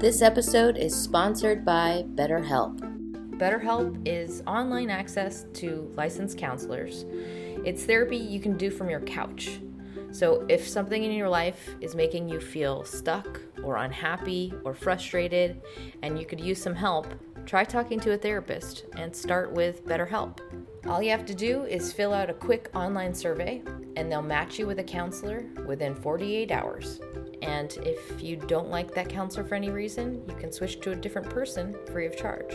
This episode is sponsored by BetterHelp. BetterHelp is online access to licensed counselors. It's therapy you can do from your couch. So, if something in your life is making you feel stuck or unhappy or frustrated and you could use some help, try talking to a therapist and start with BetterHelp. All you have to do is fill out a quick online survey and they'll match you with a counselor within 48 hours. And if you don't like that counselor for any reason, you can switch to a different person free of charge.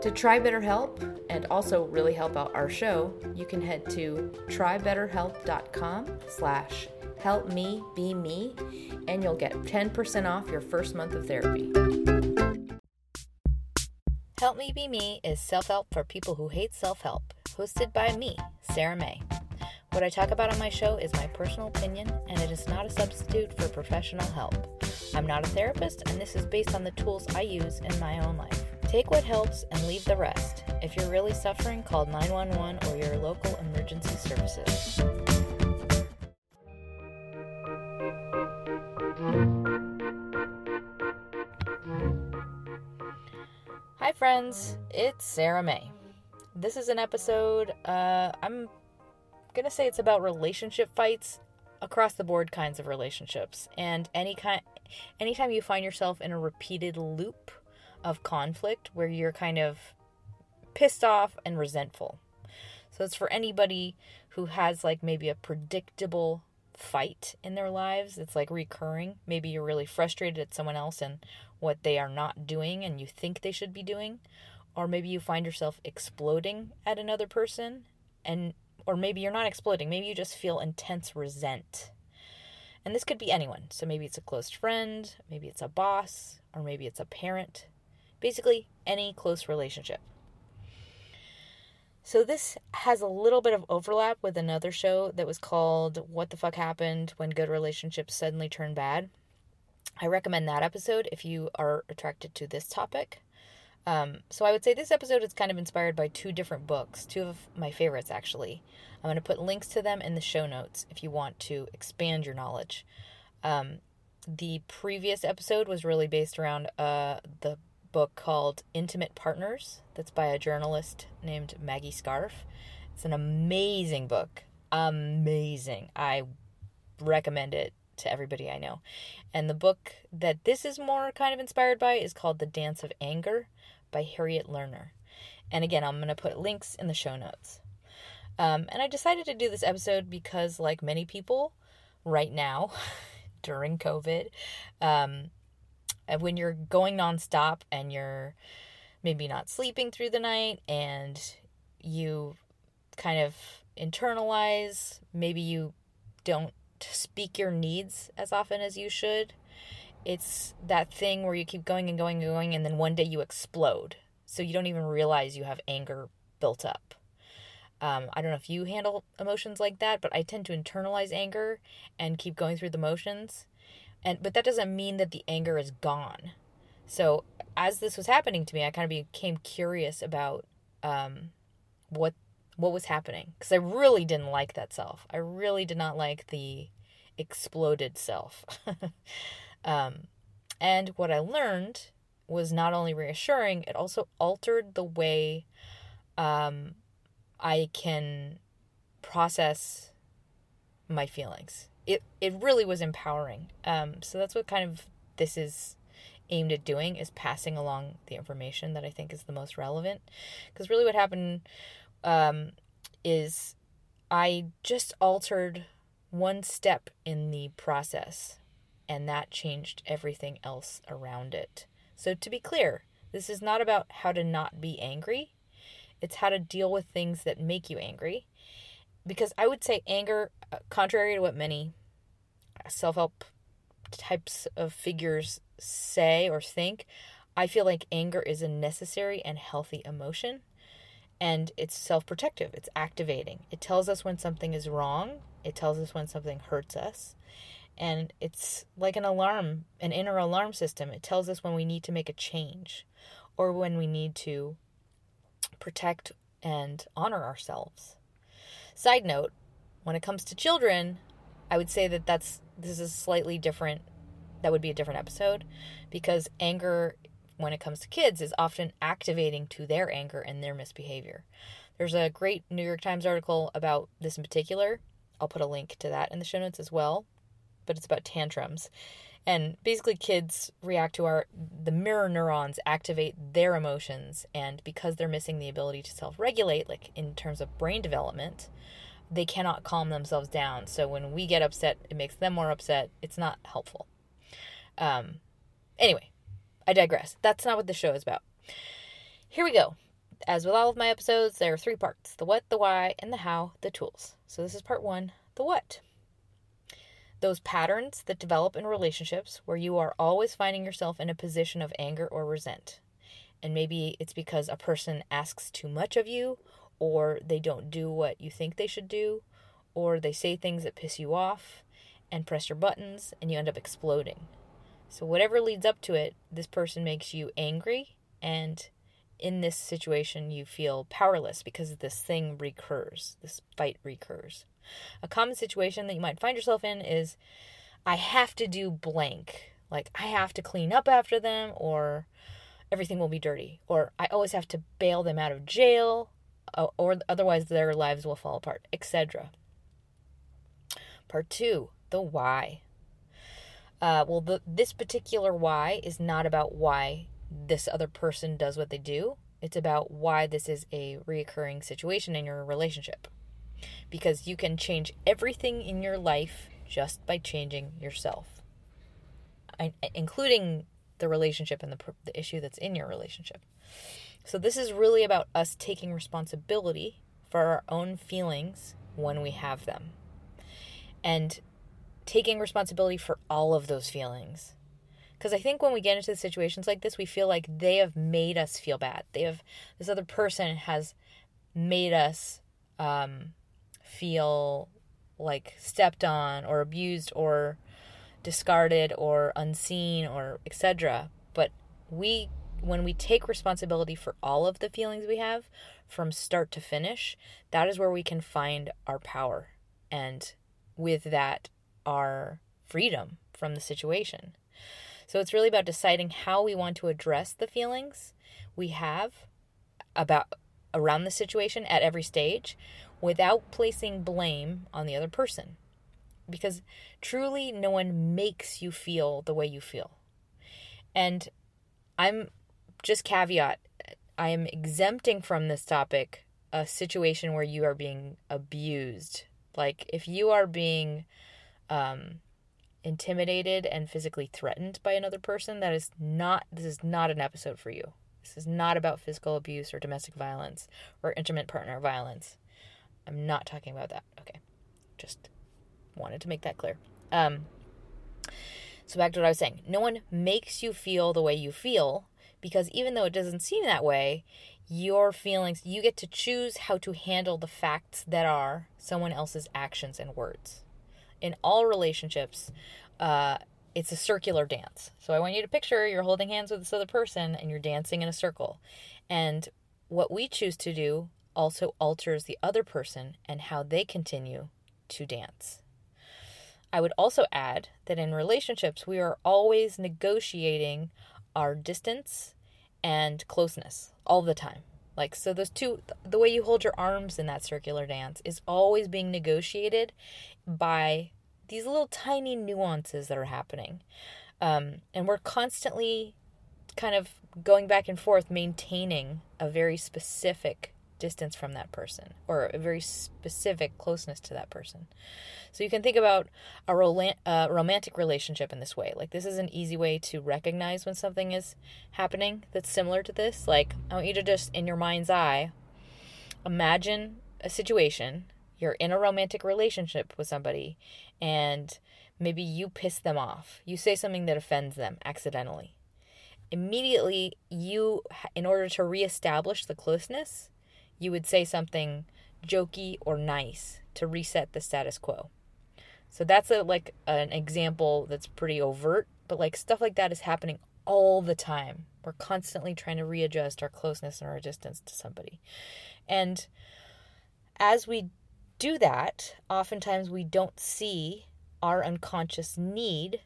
To try BetterHelp and also really help out our show, you can head to trybetterhelp.com slash help me be me and you'll get 10% off your first month of therapy. Help Me Be Me is self-help for people who hate self-help, hosted by me, Sarah May. What I talk about on my show is my personal opinion, and it is not a substitute for professional help. I'm not a therapist, and this is based on the tools I use in my own life. Take what helps and leave the rest. If you're really suffering, call 911 or your local emergency services. Friends. It's Sarah May. This is an episode, uh, I'm gonna say it's about relationship fights across the board kinds of relationships and any kind anytime you find yourself in a repeated loop of conflict where you're kind of pissed off and resentful so it's for anybody who has like maybe a predictable fight in their lives it's like recurring maybe you're really frustrated at someone else and what they are not doing and you think they should be doing or maybe you find yourself exploding at another person and or maybe you're not exploding, maybe you just feel intense resent. And this could be anyone. So maybe it's a close friend, maybe it's a boss, or maybe it's a parent. Basically, any close relationship. So this has a little bit of overlap with another show that was called What the Fuck Happened When Good Relationships Suddenly Turn Bad. I recommend that episode if you are attracted to this topic. Um, so I would say this episode is kind of inspired by two different books, two of my favorites actually. I'm going to put links to them in the show notes if you want to expand your knowledge. Um, the previous episode was really based around uh, the book called Intimate Partners, that's by a journalist named Maggie Scarf. It's an amazing book. Amazing. I recommend it to everybody I know. And the book that this is more kind of inspired by is called The Dance of Anger by Harriet Lerner. And again, I'm going to put links in the show notes. Um, and I decided to do this episode because, like many people right now during COVID, um, when you're going nonstop and you're maybe not sleeping through the night and you kind of internalize, maybe you don't speak your needs as often as you should. It's that thing where you keep going and going and going, and then one day you explode. So you don't even realize you have anger built up. Um, I don't know if you handle emotions like that, but I tend to internalize anger and keep going through the motions. And but that doesn't mean that the anger is gone. So as this was happening to me, I kind of became curious about um, what what was happening because I really didn't like that self. I really did not like the exploded self. um, and what I learned was not only reassuring, it also altered the way um, I can process my feelings. It it really was empowering. Um, so that's what kind of this is aimed at doing is passing along the information that I think is the most relevant. Because really, what happened um, is I just altered one step in the process, and that changed everything else around it. So, to be clear, this is not about how to not be angry, it's how to deal with things that make you angry. Because I would say anger, uh, contrary to what many self help types of figures say or think, I feel like anger is a necessary and healthy emotion. And it's self protective, it's activating. It tells us when something is wrong, it tells us when something hurts us. And it's like an alarm, an inner alarm system. It tells us when we need to make a change or when we need to protect and honor ourselves. Side note, when it comes to children, I would say that that's this is slightly different that would be a different episode because anger when it comes to kids is often activating to their anger and their misbehavior. There's a great New York Times article about this in particular. I'll put a link to that in the show notes as well, but it's about tantrums. And basically kids react to our the mirror neurons activate their emotions and because they're missing the ability to self-regulate like in terms of brain development, they cannot calm themselves down. So when we get upset, it makes them more upset. It's not helpful. Um, anyway, I digress. That's not what the show is about. Here we go. As with all of my episodes, there are three parts the what, the why, and the how, the tools. So this is part one the what. Those patterns that develop in relationships where you are always finding yourself in a position of anger or resent. And maybe it's because a person asks too much of you, or they don't do what you think they should do, or they say things that piss you off and press your buttons, and you end up exploding. So, whatever leads up to it, this person makes you angry, and in this situation, you feel powerless because this thing recurs, this fight recurs. A common situation that you might find yourself in is I have to do blank. Like, I have to clean up after them, or everything will be dirty, or I always have to bail them out of jail, uh, or otherwise their lives will fall apart, etc. Part two the why. Uh, well, the, this particular why is not about why this other person does what they do. It's about why this is a reoccurring situation in your relationship. Because you can change everything in your life just by changing yourself, I, including the relationship and the, the issue that's in your relationship. So, this is really about us taking responsibility for our own feelings when we have them. And taking responsibility for all of those feelings. Because I think when we get into situations like this, we feel like they have made us feel bad. They have, this other person has made us um, feel like stepped on or abused or discarded or unseen or etc. But we, when we take responsibility for all of the feelings we have from start to finish, that is where we can find our power. And with that, our freedom from the situation. So it's really about deciding how we want to address the feelings we have about around the situation at every stage without placing blame on the other person. Because truly no one makes you feel the way you feel. And I'm just caveat I am exempting from this topic a situation where you are being abused. Like if you are being um, intimidated and physically threatened by another person, that is not, this is not an episode for you. This is not about physical abuse or domestic violence or intimate partner violence. I'm not talking about that. Okay. Just wanted to make that clear. Um, so back to what I was saying. No one makes you feel the way you feel because even though it doesn't seem that way, your feelings, you get to choose how to handle the facts that are someone else's actions and words in all relationships, uh, it's a circular dance. So I want you to picture you're holding hands with this other person and you're dancing in a circle. And what we choose to do also alters the other person and how they continue to dance. I would also add that in relationships, we are always negotiating our distance and closeness all the time. Like, so those two, the way you hold your arms in that circular dance is always being negotiated by these little tiny nuances that are happening. Um, and we're constantly kind of going back and forth, maintaining a very specific distance from that person or a very specific closeness to that person. So you can think about a romantic relationship in this way. Like, this is an easy way to recognize when something is happening that's similar to this. Like, I want you to just, in your mind's eye, imagine a situation. You're in a romantic relationship with somebody, and maybe you piss them off. You say something that offends them accidentally. Immediately, you, in order to reestablish the closeness, you would say something jokey or nice to reset the status quo. So that's a like an example that's pretty overt, but like stuff like that is happening all the time. We're constantly trying to readjust our closeness and our distance to somebody. And as we do that, oftentimes we don't see our unconscious need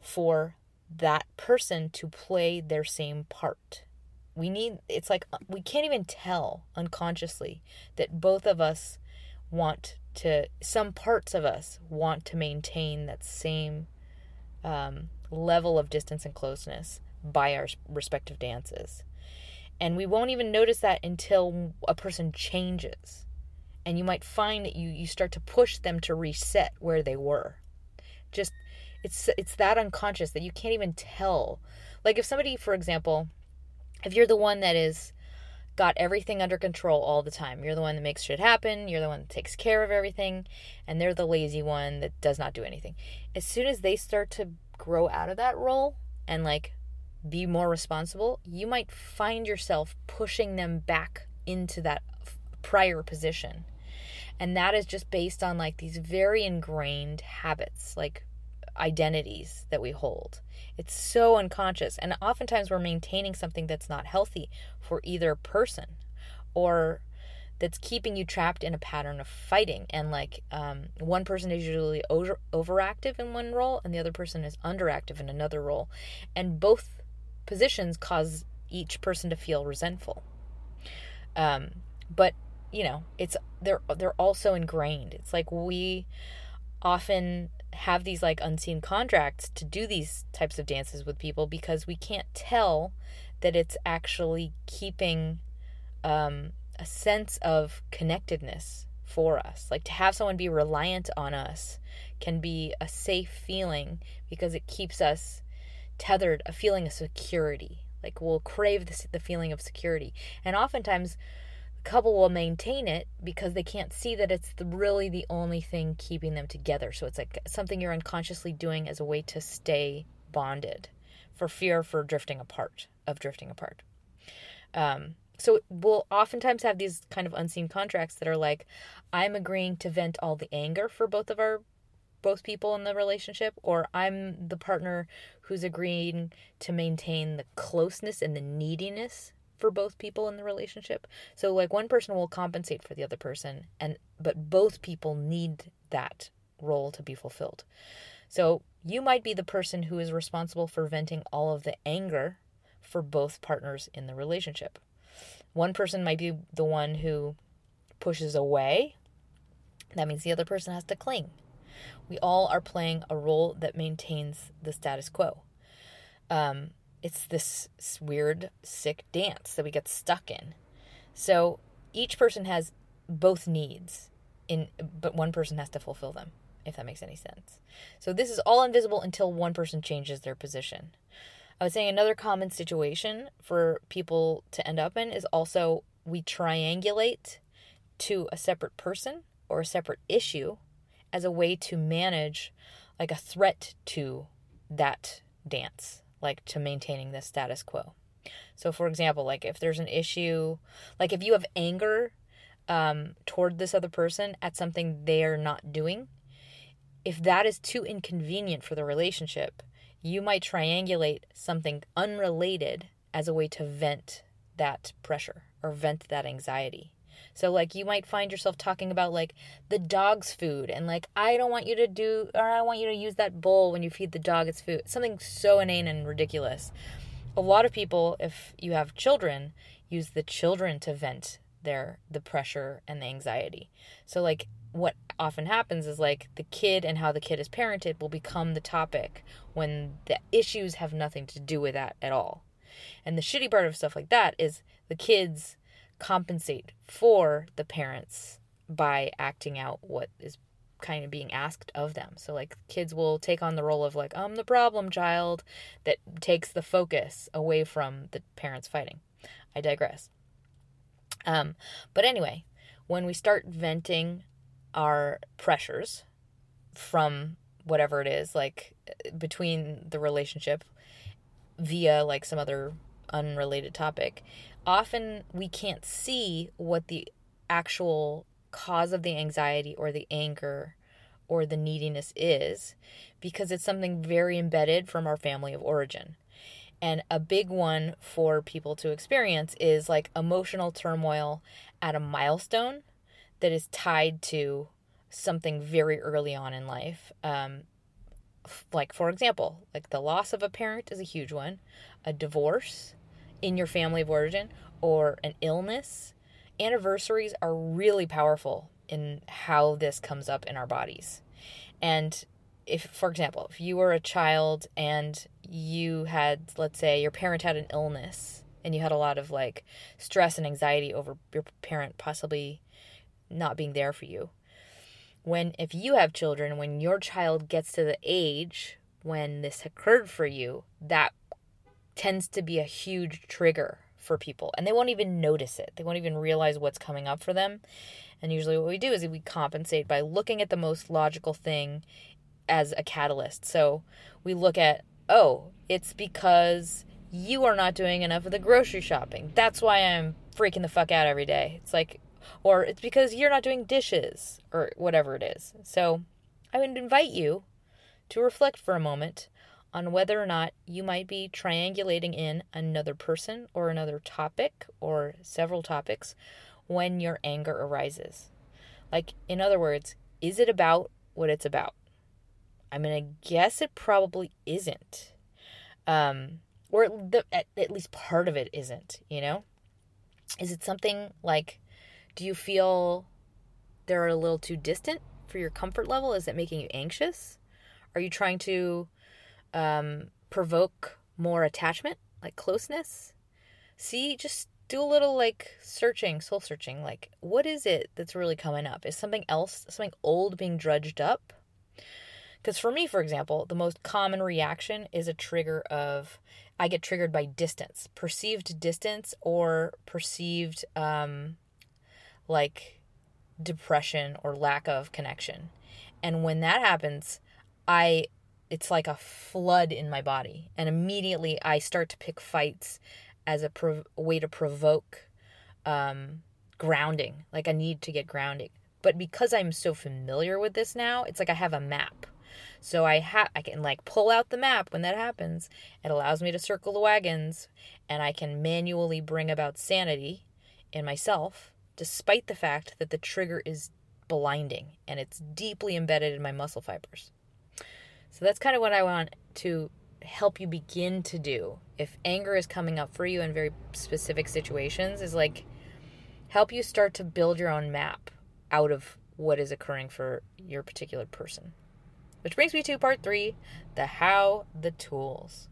for that person to play their same part. We need, it's like we can't even tell unconsciously that both of us want to some parts of us want to maintain that same um, level of distance and closeness by our respective dances. And we won't even notice that until a person changes. And you might find that you you start to push them to reset where they were. Just it's it's that unconscious that you can't even tell. Like if somebody for example if you're the one that is got everything under control all the time. You're the one that makes shit happen, you're the one that takes care of everything, and they're the lazy one that does not do anything. As soon as they start to grow out of that role and like be more responsible, you might find yourself pushing them back into that prior position. And that is just based on like these very ingrained habits, like identities that we hold. It's so unconscious. And oftentimes we're maintaining something that's not healthy for either person or that's keeping you trapped in a pattern of fighting. And like um, one person is usually over- overactive in one role and the other person is underactive in another role. And both positions cause each person to feel resentful. Um, but you know, it's they're they're also ingrained. It's like we often have these like unseen contracts to do these types of dances with people because we can't tell that it's actually keeping um, a sense of connectedness for us. Like to have someone be reliant on us can be a safe feeling because it keeps us tethered, a feeling of security. Like we'll crave this, the feeling of security. And oftentimes, couple will maintain it because they can't see that it's the, really the only thing keeping them together. So it's like something you're unconsciously doing as a way to stay bonded for fear for drifting apart, of drifting apart. Um, so we'll oftentimes have these kind of unseen contracts that are like, I'm agreeing to vent all the anger for both of our both people in the relationship, or I'm the partner who's agreeing to maintain the closeness and the neediness for both people in the relationship. So like one person will compensate for the other person and but both people need that role to be fulfilled. So you might be the person who is responsible for venting all of the anger for both partners in the relationship. One person might be the one who pushes away. That means the other person has to cling. We all are playing a role that maintains the status quo. Um, it's this weird, sick dance that we get stuck in. So each person has both needs, in but one person has to fulfill them, if that makes any sense. So this is all invisible until one person changes their position. I was saying another common situation for people to end up in is also we triangulate to a separate person or a separate issue as a way to manage like a threat to that dance like to maintaining the status quo. So, for example, like if there's an issue, like if you have anger um, toward this other person at something they're not doing, if that is too inconvenient for the relationship, you might triangulate something unrelated as a way to vent that pressure or vent that anxiety. So like you might find yourself talking about like the dog's food and like I don't want you to do or I want you to use that bowl when you feed the dog its food. Something so inane and ridiculous. A lot of people if you have children use the children to vent their the pressure and the anxiety. So like what often happens is like the kid and how the kid is parented will become the topic when the issues have nothing to do with that at all. And the shitty part of stuff like that is the kids compensate for the parents by acting out what is kind of being asked of them. So like kids will take on the role of like I'm the problem child that takes the focus away from the parents fighting. I digress. Um but anyway, when we start venting our pressures from whatever it is like between the relationship via like some other unrelated topic often we can't see what the actual cause of the anxiety or the anger or the neediness is because it's something very embedded from our family of origin. And a big one for people to experience is like emotional turmoil at a milestone that is tied to something very early on in life. Um, like, for example, like the loss of a parent is a huge one, a divorce, in your family of origin or an illness, anniversaries are really powerful in how this comes up in our bodies. And if, for example, if you were a child and you had, let's say, your parent had an illness and you had a lot of like stress and anxiety over your parent possibly not being there for you. When, if you have children, when your child gets to the age when this occurred for you, that tends to be a huge trigger for people and they won't even notice it. They won't even realize what's coming up for them. And usually what we do is we compensate by looking at the most logical thing as a catalyst. So we look at, oh, it's because you are not doing enough of the grocery shopping. That's why I'm freaking the fuck out every day. It's like, or it's because you're not doing dishes or whatever it is. So I would invite you to reflect for a moment on whether or not you might be triangulating in another person or another topic or several topics when your anger arises. Like, in other words, is it about what it's about? I'm going to guess it probably isn't. Um, or the, at, at least part of it isn't, you know? Is it something like, do you feel they're a little too distant for your comfort level? Is it making you anxious? Are you trying to um, provoke more attachment, like closeness. See, just do a little like searching, soul searching. Like, what is it that's really coming up? Is something else, something old being drudged up? Because for me, for example, the most common reaction is a trigger of I get triggered by distance, perceived distance, or perceived um, like depression or lack of connection. And when that happens, I it's like a flood in my body and immediately i start to pick fights as a prov- way to provoke um, grounding. Like i need to get grounding. But because i'm so familiar with this now it's like i have a map. So i have i can like pull out the map when that happens. It allows me to circle the wagons and i can manually bring about sanity in myself despite the fact that the trigger is blinding and it's deeply embedded in my muscle fibers so that's kind of what I want to help you begin to do. If anger is coming up for you in very specific situations, is like help you start to build your own map out of what is occurring for your particular person. Which brings me to part three the how, the tools.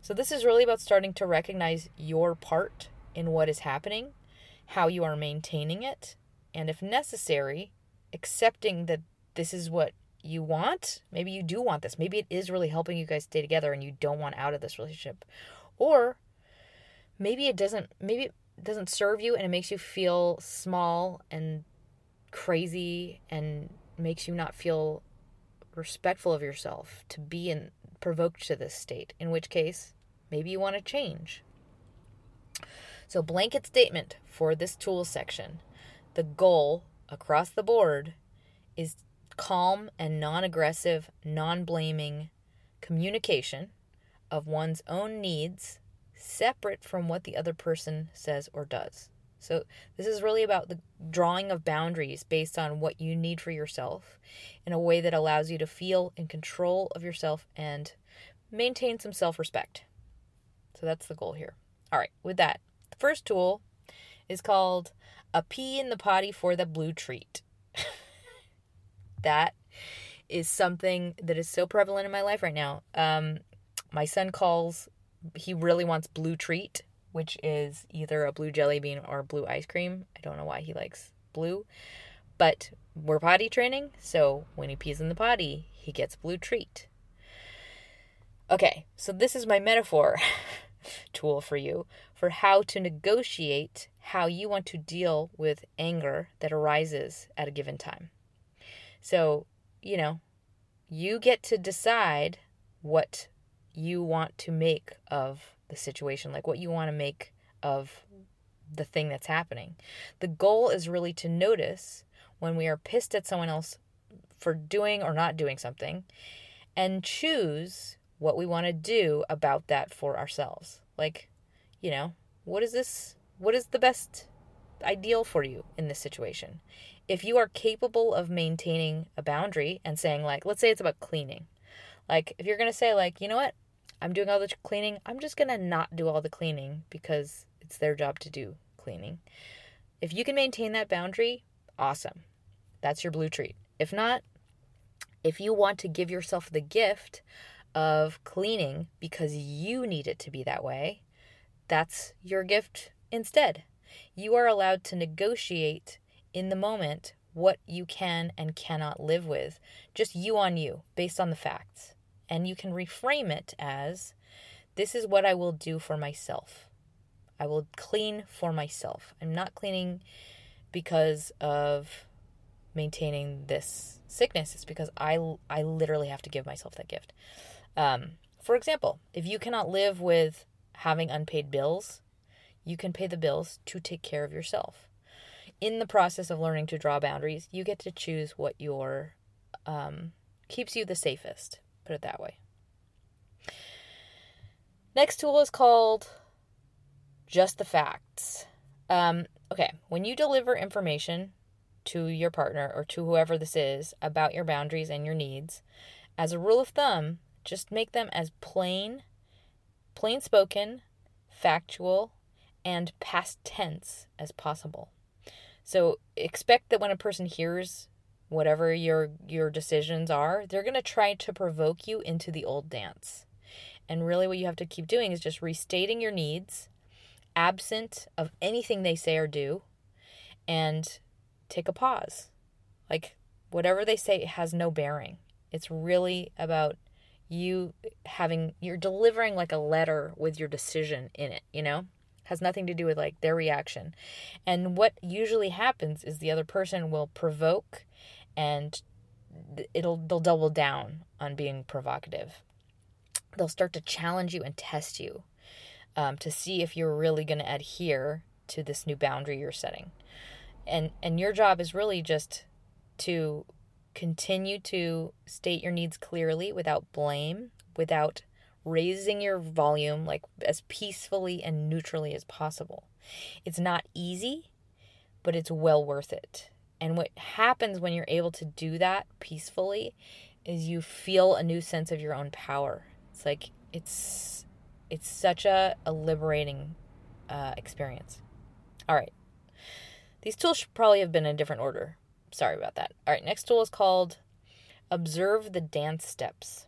So, this is really about starting to recognize your part in what is happening, how you are maintaining it, and if necessary, accepting that this is what you want. Maybe you do want this. Maybe it is really helping you guys stay together and you don't want out of this relationship. Or maybe it doesn't maybe it doesn't serve you and it makes you feel small and crazy and makes you not feel respectful of yourself to be in provoked to this state. In which case, maybe you want to change. So blanket statement for this tool section. The goal across the board is calm and non aggressive, non blaming communication of one's own needs separate from what the other person says or does. So, this is really about the drawing of boundaries based on what you need for yourself in a way that allows you to feel in control of yourself and maintain some self respect. So, that's the goal here. All right, with that, the first tool is called a pee in the potty for the blue treat. that is something that is so prevalent in my life right now. Um, my son calls, he really wants blue treat which is either a blue jelly bean or blue ice cream. I don't know why he likes blue, but we're potty training, so when he pees in the potty, he gets blue treat. Okay, so this is my metaphor tool for you for how to negotiate how you want to deal with anger that arises at a given time. So, you know, you get to decide what you want to make of the situation, like what you want to make of the thing that's happening. The goal is really to notice when we are pissed at someone else for doing or not doing something and choose what we want to do about that for ourselves. Like, you know, what is this? What is the best ideal for you in this situation? If you are capable of maintaining a boundary and saying, like, let's say it's about cleaning. Like, if you're going to say, like, you know what? I'm doing all the cleaning. I'm just going to not do all the cleaning because it's their job to do cleaning. If you can maintain that boundary, awesome. That's your blue treat. If not, if you want to give yourself the gift of cleaning because you need it to be that way, that's your gift instead. You are allowed to negotiate in the moment what you can and cannot live with, just you on you, based on the facts. And you can reframe it as this is what I will do for myself. I will clean for myself. I'm not cleaning because of maintaining this sickness. It's because I, I literally have to give myself that gift. Um, for example, if you cannot live with having unpaid bills, you can pay the bills to take care of yourself. In the process of learning to draw boundaries, you get to choose what your um, keeps you the safest. Put it that way. Next tool is called Just the Facts. Um, okay, when you deliver information to your partner or to whoever this is about your boundaries and your needs, as a rule of thumb, just make them as plain, plain spoken, factual, and past tense as possible. So expect that when a person hears whatever your your decisions are, they're going to try to provoke you into the old dance. And really what you have to keep doing is just restating your needs absent of anything they say or do and take a pause. Like whatever they say has no bearing. It's really about you having you're delivering like a letter with your decision in it, you know? Has nothing to do with like their reaction. And what usually happens is the other person will provoke and it'll they'll double down on being provocative. They'll start to challenge you and test you um, to see if you're really going to adhere to this new boundary you're setting. And and your job is really just to continue to state your needs clearly without blame, without raising your volume like as peacefully and neutrally as possible. It's not easy, but it's well worth it. And what happens when you're able to do that peacefully is you feel a new sense of your own power. It's like it's it's such a, a liberating uh, experience. All right. These tools should probably have been in a different order. Sorry about that. All right, next tool is called Observe the Dance Steps.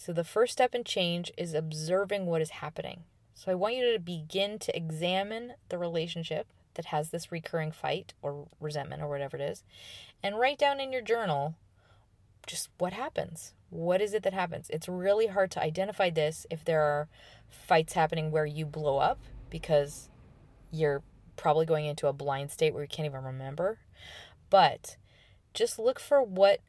So the first step in change is observing what is happening. So I want you to begin to examine the relationship that has this recurring fight or resentment or whatever it is, and write down in your journal just what happens. What is it that happens? It's really hard to identify this if there are fights happening where you blow up because you're probably going into a blind state where you can't even remember. But just look for what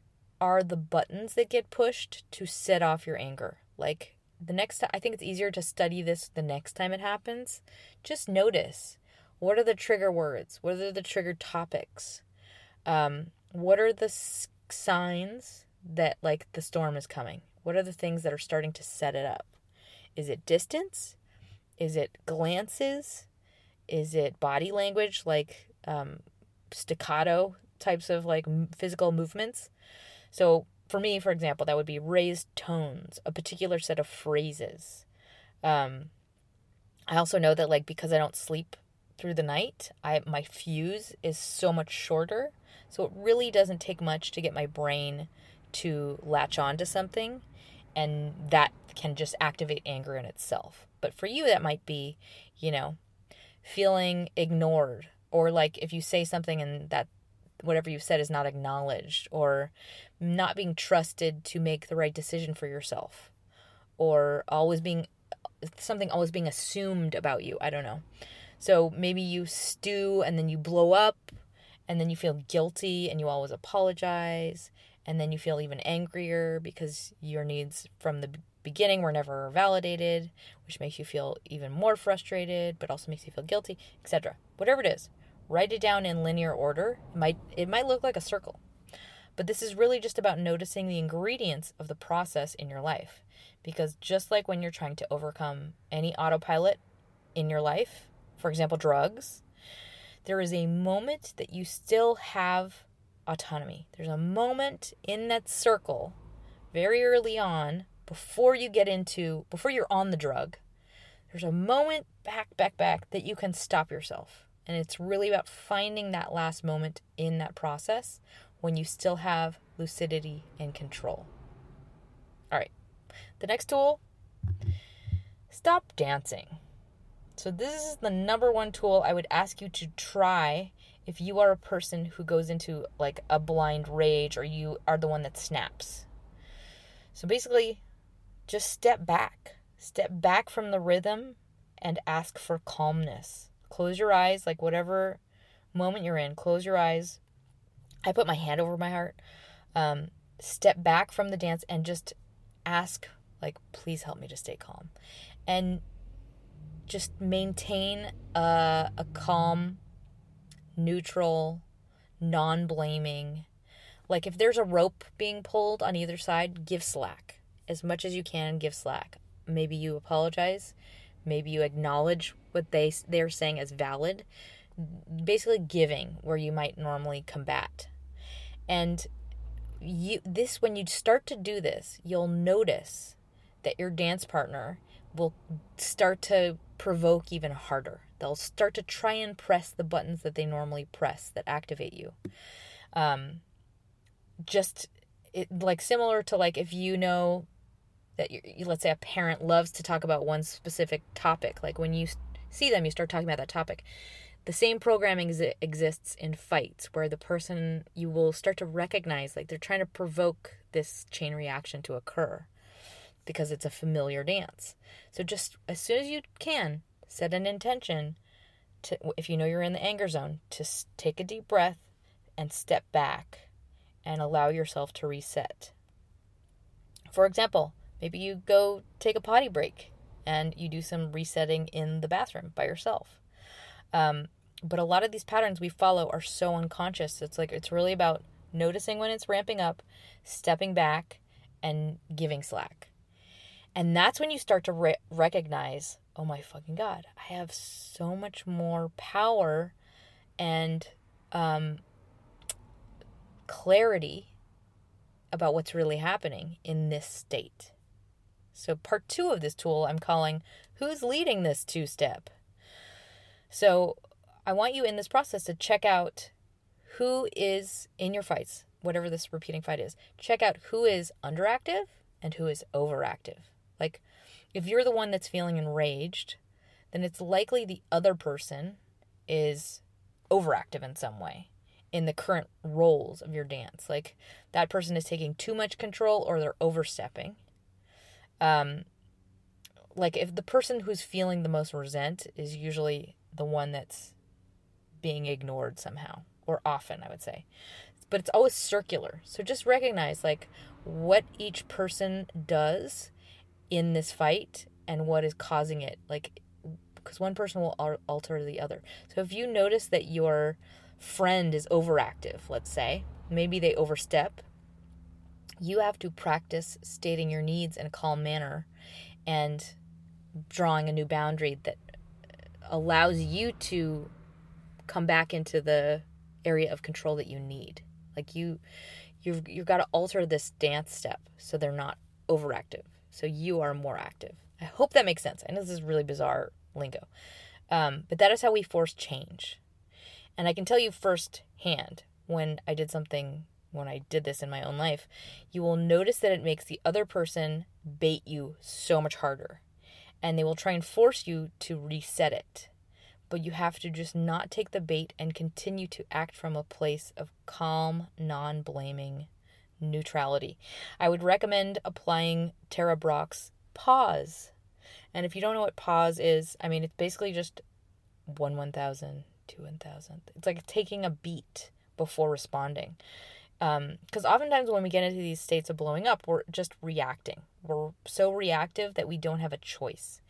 are the buttons that get pushed to set off your anger. Like the next time, I think it's easier to study this the next time it happens. Just notice what are the trigger words? What are the trigger topics? Um, what are the signs that like the storm is coming? What are the things that are starting to set it up? Is it distance? Is it glances? Is it body language, like um, staccato types of like physical movements? So for me, for example, that would be raised tones, a particular set of phrases. Um, I also know that like because I don't sleep through the night, I my fuse is so much shorter. So it really doesn't take much to get my brain to latch on to something and that can just activate anger in itself. But for you that might be, you know, feeling ignored or like if you say something and that whatever you've said is not acknowledged or not being trusted to make the right decision for yourself or always being something always being assumed about you. I don't know. So maybe you stew and then you blow up and then you feel guilty and you always apologize and then you feel even angrier because your needs from the beginning were never validated, which makes you feel even more frustrated but also makes you feel guilty, etc. Whatever it is, write it down in linear order. It might it might look like a circle. But this is really just about noticing the ingredients of the process in your life. Because just like when you're trying to overcome any autopilot in your life, for example, drugs, there is a moment that you still have autonomy. There's a moment in that circle very early on before you get into, before you're on the drug. There's a moment back, back, back that you can stop yourself. And it's really about finding that last moment in that process when you still have lucidity and control. All right. The next tool stop dancing. So, this is the number one tool I would ask you to try if you are a person who goes into like a blind rage or you are the one that snaps. So, basically, just step back. Step back from the rhythm and ask for calmness. Close your eyes, like whatever moment you're in, close your eyes. I put my hand over my heart. Um, step back from the dance and just ask, like, please help me to stay calm. And just maintain a, a calm, neutral, non blaming. Like if there's a rope being pulled on either side, give slack. As much as you can, give slack. Maybe you apologize. Maybe you acknowledge what they they're saying as valid. Basically, giving where you might normally combat. And you this when you start to do this, you'll notice that your dance partner will start to provoke even harder. They'll start to try and press the buttons that they normally press that activate you. Um, just it, like similar to like if you know that you, let's say a parent loves to talk about one specific topic, like when you see them, you start talking about that topic. The same programming ex- exists in fights where the person you will start to recognize like they're trying to provoke this chain reaction to occur because it's a familiar dance. So just as soon as you can, set an intention to if you know you're in the anger zone to take a deep breath and step back and allow yourself to reset. For example, maybe you go take a potty break and you do some resetting in the bathroom by yourself. Um, but a lot of these patterns we follow are so unconscious. It's like it's really about noticing when it's ramping up, stepping back, and giving slack. And that's when you start to re- recognize, oh my fucking God, I have so much more power and um, clarity about what's really happening in this state. So, part two of this tool I'm calling Who's Leading This Two Step? So, I want you in this process to check out who is in your fights, whatever this repeating fight is. Check out who is underactive and who is overactive. Like, if you're the one that's feeling enraged, then it's likely the other person is overactive in some way in the current roles of your dance. Like, that person is taking too much control or they're overstepping. Um, like, if the person who's feeling the most resent is usually the one that's being ignored somehow, or often, I would say. But it's always circular. So just recognize, like, what each person does in this fight and what is causing it like because one person will alter the other so if you notice that your friend is overactive let's say maybe they overstep you have to practice stating your needs in a calm manner and drawing a new boundary that allows you to come back into the area of control that you need. Like you you've you've got to alter this dance step so they're not overactive. So you are more active. I hope that makes sense. I know this is really bizarre lingo. Um, but that is how we force change. And I can tell you firsthand when I did something, when I did this in my own life, you will notice that it makes the other person bait you so much harder. And they will try and force you to reset it. But you have to just not take the bait and continue to act from a place of calm, non blaming neutrality. I would recommend applying Tara Brach's pause. And if you don't know what pause is, I mean, it's basically just one one thousand, two one thousand. It's like taking a beat before responding. Because um, oftentimes when we get into these states of blowing up, we're just reacting. We're so reactive that we don't have a choice.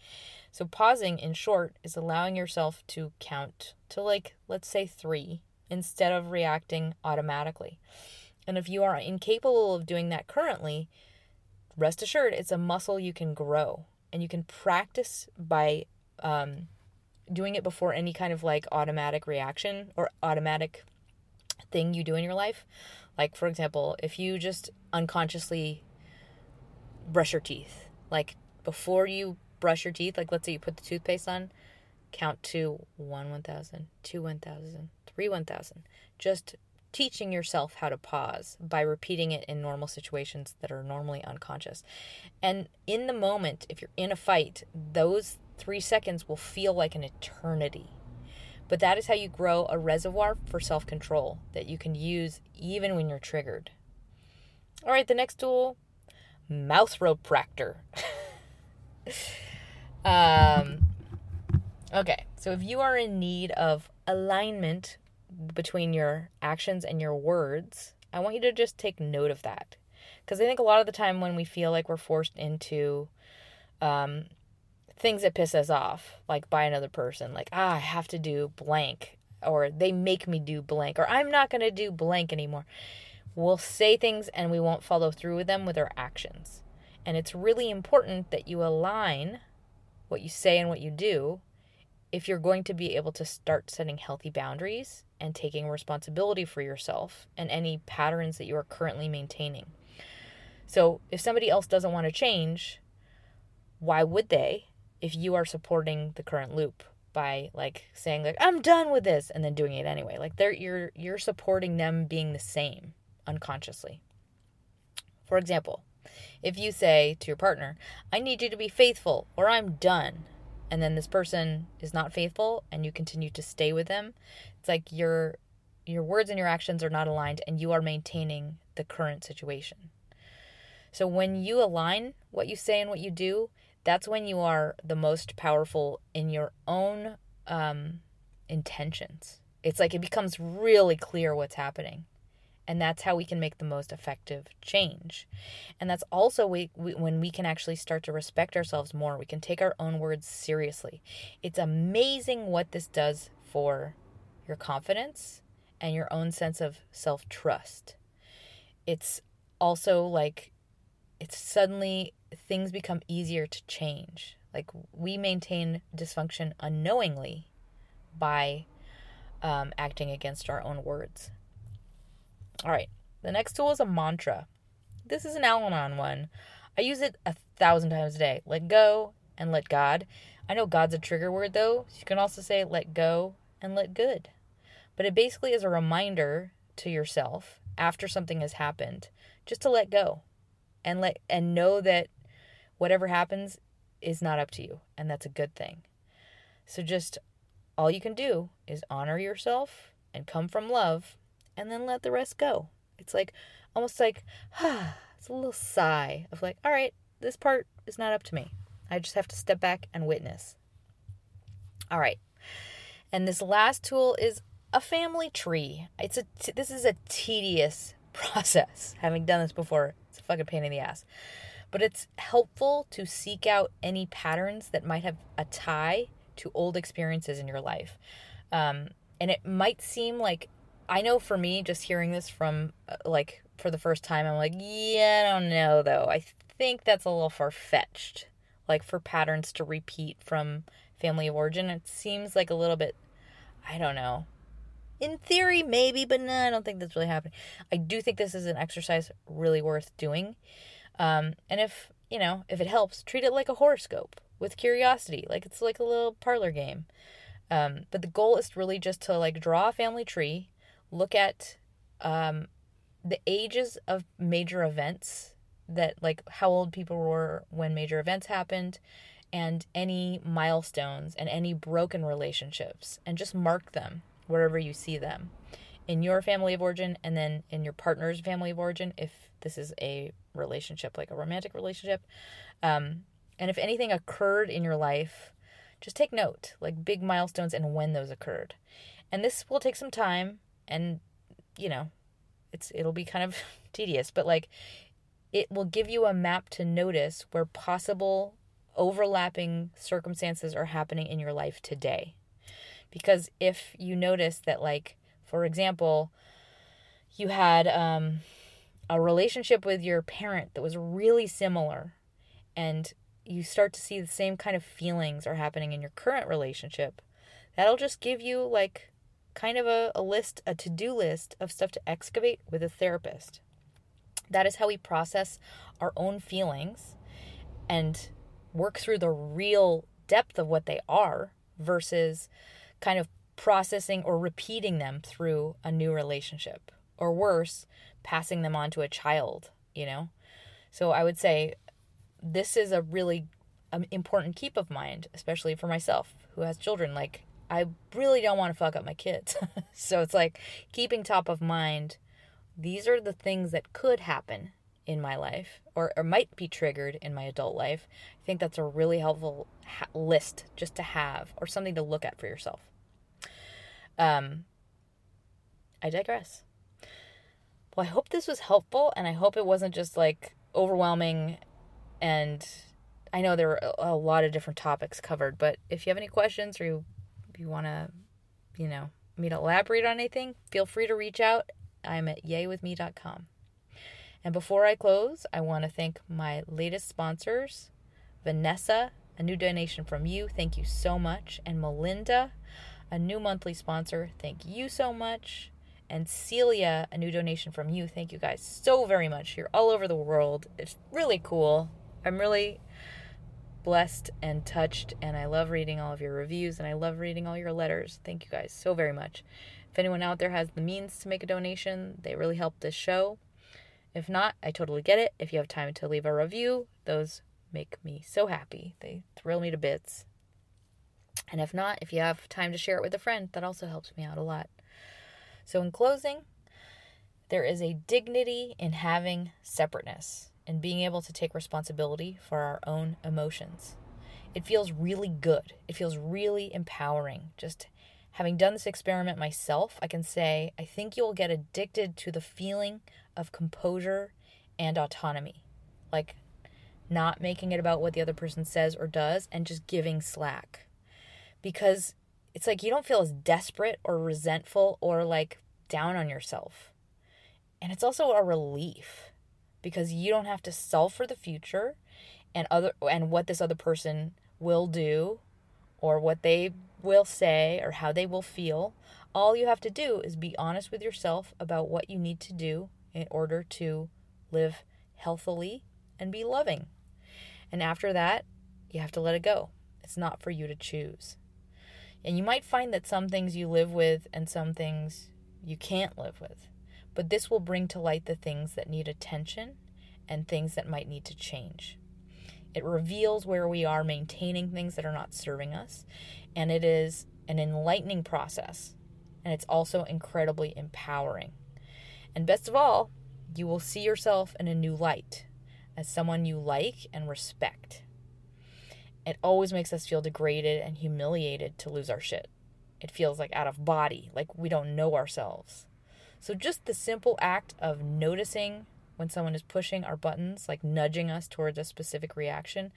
So, pausing, in short, is allowing yourself to count to, like, let's say three instead of reacting automatically. And if you are incapable of doing that currently, rest assured it's a muscle you can grow and you can practice by um, doing it before any kind of like automatic reaction or automatic thing you do in your life. Like, for example, if you just unconsciously brush your teeth, like before you brush your teeth, like let's say you put the toothpaste on, count to one 1,000, two 1,000, three 1,000. Just teaching yourself how to pause by repeating it in normal situations that are normally unconscious. And in the moment, if you're in a fight, those three seconds will feel like an eternity. But that is how you grow a reservoir for self control that you can use even when you're triggered. All right, the next tool mouth retractor. um, okay, so if you are in need of alignment between your actions and your words, I want you to just take note of that. Because I think a lot of the time when we feel like we're forced into um, things that piss us off, like by another person, like, ah, I have to do blank, or they make me do blank, or I'm not going to do blank anymore. We'll say things and we won't follow through with them with our actions. And it's really important that you align what you say and what you do if you're going to be able to start setting healthy boundaries and taking responsibility for yourself and any patterns that you are currently maintaining. So, if somebody else doesn't want to change, why would they if you are supporting the current loop by like saying like I'm done with this and then doing it anyway? Like they're you're you're supporting them being the same unconsciously. For example, if you say to your partner, I need you to be faithful or I'm done, and then this person is not faithful and you continue to stay with them, it's like your your words and your actions are not aligned and you are maintaining the current situation. So when you align what you say and what you do, that's when you are the most powerful in your own um, intentions. It's like it becomes really clear what's happening. And that's how we can make the most effective change. And that's also we, we, when we can actually start to respect ourselves more. We can take our own words seriously. It's amazing what this does for your confidence and your own sense of self trust. It's also like, it's suddenly things become easier to change. Like, we maintain dysfunction unknowingly by um, acting against our own words. All right, the next tool is a mantra. This is an Al Anon one. I use it a thousand times a day. Let go and let God. I know God's a trigger word though. So you can also say let go and let good. But it basically is a reminder to yourself after something has happened just to let go and let and know that whatever happens is not up to you and that's a good thing. So just all you can do is honor yourself and come from love and then let the rest go. It's like almost like, ah, it's a little sigh of like, all right, this part is not up to me. I just have to step back and witness. All right. And this last tool is a family tree. It's a t- this is a tedious process. Having done this before, it's a fucking pain in the ass. But it's helpful to seek out any patterns that might have a tie to old experiences in your life. Um, and it might seem like I know for me, just hearing this from uh, like for the first time, I'm like, yeah, I don't know though. I think that's a little far fetched. Like for patterns to repeat from family of origin, it seems like a little bit, I don't know. In theory, maybe, but no, I don't think that's really happening. I do think this is an exercise really worth doing. Um, and if, you know, if it helps, treat it like a horoscope with curiosity. Like it's like a little parlor game. Um, but the goal is really just to like draw a family tree, look at um, the ages of major events that like how old people were when major events happened and any milestones and any broken relationships and just mark them wherever you see them in your family of origin and then in your partner's family of origin if this is a relationship like a romantic relationship um, and if anything occurred in your life just take note like big milestones and when those occurred and this will take some time and you know it's it'll be kind of tedious but like it will give you a map to notice where possible overlapping circumstances are happening in your life today. Because if you notice that, like, for example, you had um, a relationship with your parent that was really similar, and you start to see the same kind of feelings are happening in your current relationship, that'll just give you, like, kind of a, a list, a to do list of stuff to excavate with a therapist. That is how we process our own feelings and work through the real depth of what they are versus kind of processing or repeating them through a new relationship or worse passing them on to a child you know? So i would say this is a really um, important keep of mind especially for myself who has children. Like i really don't want to fuck up my kids. So it's like keeping top of mind these are the things that could happen in my life or, or might be triggered in my adult life, I think that's a really helpful ha- list just to have or something to look at for yourself. Um, I digress. Well, I hope this was helpful and I hope it wasn't just like overwhelming. And I know there were a, lot of different topics covered, but if you have any questions or you, you want to, you know, me to elaborate on anything, feel free to reach out. I'm at yaywithme.com. And before I close, I want to thank my latest sponsors Vanessa, a new donation from you. Thank you so much. And Melinda, a new monthly sponsor. Thank you so much. And Celia, a new donation from you. Thank you guys so very much. You're all over the world. It's really cool. I'm really blessed and touched, and I love reading all of your reviews and I love reading all your letters. Thank you guys so very much. If anyone out there has the means to make a donation, they really help this show. If not, I totally get it. If you have time to leave a review, those make me so happy. They thrill me to bits. And if not, if you have time to share it with a friend, that also helps me out a lot. So, in closing, there is a dignity in having separateness and being able to take responsibility for our own emotions. It feels really good. It feels really empowering. Just having done this experiment myself, I can say I think you'll get addicted to the feeling of composure and autonomy. Like not making it about what the other person says or does and just giving slack. Because it's like you don't feel as desperate or resentful or like down on yourself. And it's also a relief because you don't have to solve for the future and other and what this other person will do or what they will say or how they will feel. All you have to do is be honest with yourself about what you need to do in order to live healthily and be loving. And after that, you have to let it go. It's not for you to choose. And you might find that some things you live with and some things you can't live with. But this will bring to light the things that need attention and things that might need to change. It reveals where we are maintaining things that are not serving us. And it is an enlightening process. And it's also incredibly empowering. And best of all, you will see yourself in a new light as someone you like and respect. It always makes us feel degraded and humiliated to lose our shit. It feels like out of body, like we don't know ourselves. So, just the simple act of noticing when someone is pushing our buttons, like nudging us towards a specific reaction,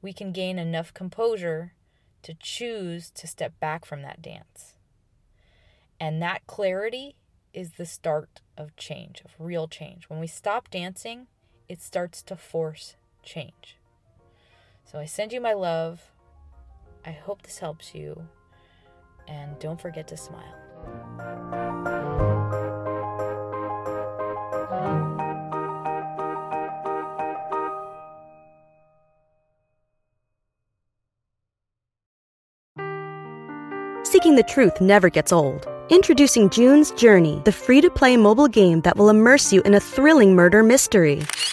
we can gain enough composure to choose to step back from that dance. And that clarity is the start of change, of real change. When we stop dancing, it starts to force change. So I send you my love. I hope this helps you. And don't forget to smile. Seeking the truth never gets old. Introducing June's Journey, the free to play mobile game that will immerse you in a thrilling murder mystery.